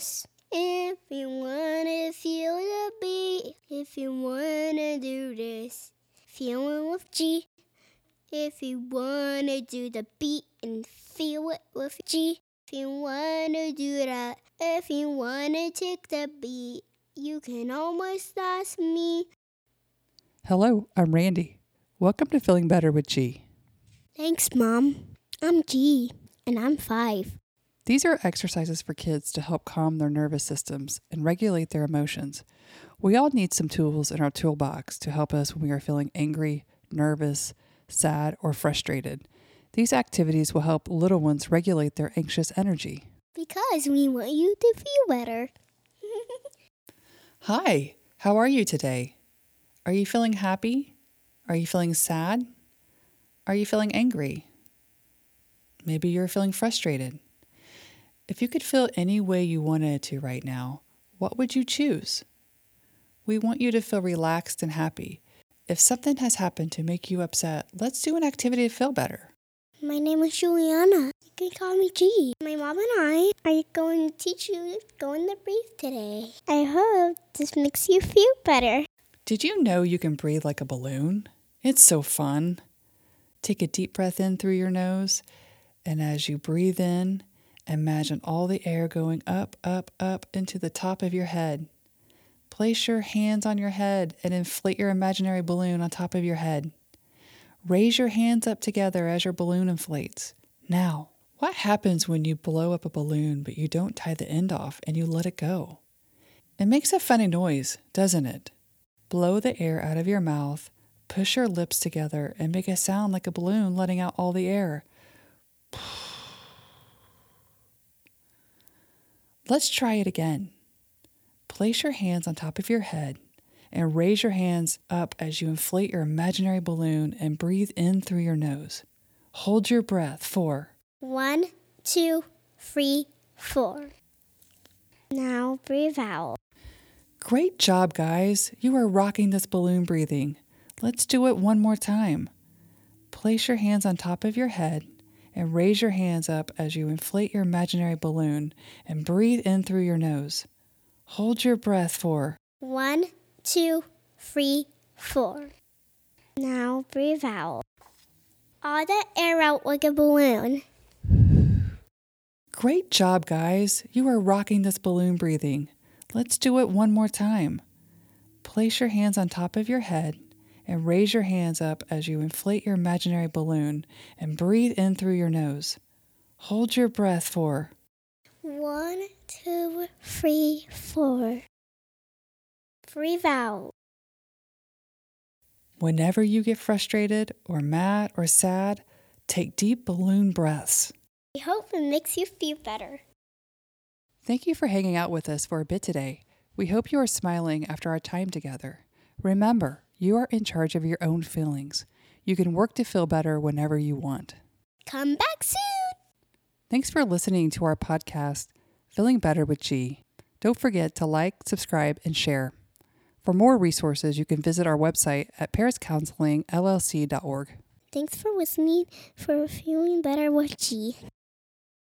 this. If you wanna feel the beat, if you wanna do this, feeling with G. If you wanna do the beat and feel it with G. If you wanna do that, if you wanna take the beat, you can almost ask me. Hello, I'm Randy. Welcome to Feeling Better with G. Thanks, Mom. I'm G, and I'm five. These are exercises for kids to help calm their nervous systems and regulate their emotions. We all need some tools in our toolbox to help us when we are feeling angry, nervous, sad, or frustrated. These activities will help little ones regulate their anxious energy. Because we want you to feel better. Hi, how are you today? Are you feeling happy? Are you feeling sad? Are you feeling angry? Maybe you're feeling frustrated. If you could feel any way you wanted to right now, what would you choose? We want you to feel relaxed and happy. If something has happened to make you upset, let's do an activity to feel better. My name is Juliana. You can call me G. My mom and I are going to teach you going to breathe today. I hope this makes you feel better. Did you know you can breathe like a balloon? It's so fun. Take a deep breath in through your nose, and as you breathe in, Imagine all the air going up, up, up into the top of your head. Place your hands on your head and inflate your imaginary balloon on top of your head. Raise your hands up together as your balloon inflates. Now, what happens when you blow up a balloon but you don't tie the end off and you let it go? It makes a funny noise, doesn't it? Blow the air out of your mouth, push your lips together, and make a sound like a balloon letting out all the air. Let's try it again. Place your hands on top of your head and raise your hands up as you inflate your imaginary balloon and breathe in through your nose. Hold your breath for one, two, three, four. Now breathe out. Great job, guys. You are rocking this balloon breathing. Let's do it one more time. Place your hands on top of your head and raise your hands up as you inflate your imaginary balloon and breathe in through your nose. Hold your breath for one, two, three, four. Now breathe out. All the air out like a balloon. Great job, guys. You are rocking this balloon breathing. Let's do it one more time. Place your hands on top of your head and raise your hands up as you inflate your imaginary balloon and breathe in through your nose. Hold your breath for one, two, three, four. Breathe out. Whenever you get frustrated or mad or sad, take deep balloon breaths. We hope it makes you feel better. Thank you for hanging out with us for a bit today. We hope you are smiling after our time together. Remember, you are in charge of your own feelings. You can work to feel better whenever you want. Come back soon. Thanks for listening to our podcast, Feeling Better with G. Don't forget to like, subscribe, and share. For more resources, you can visit our website at pariscounselingllc.org. Thanks for listening for Feeling Better with G.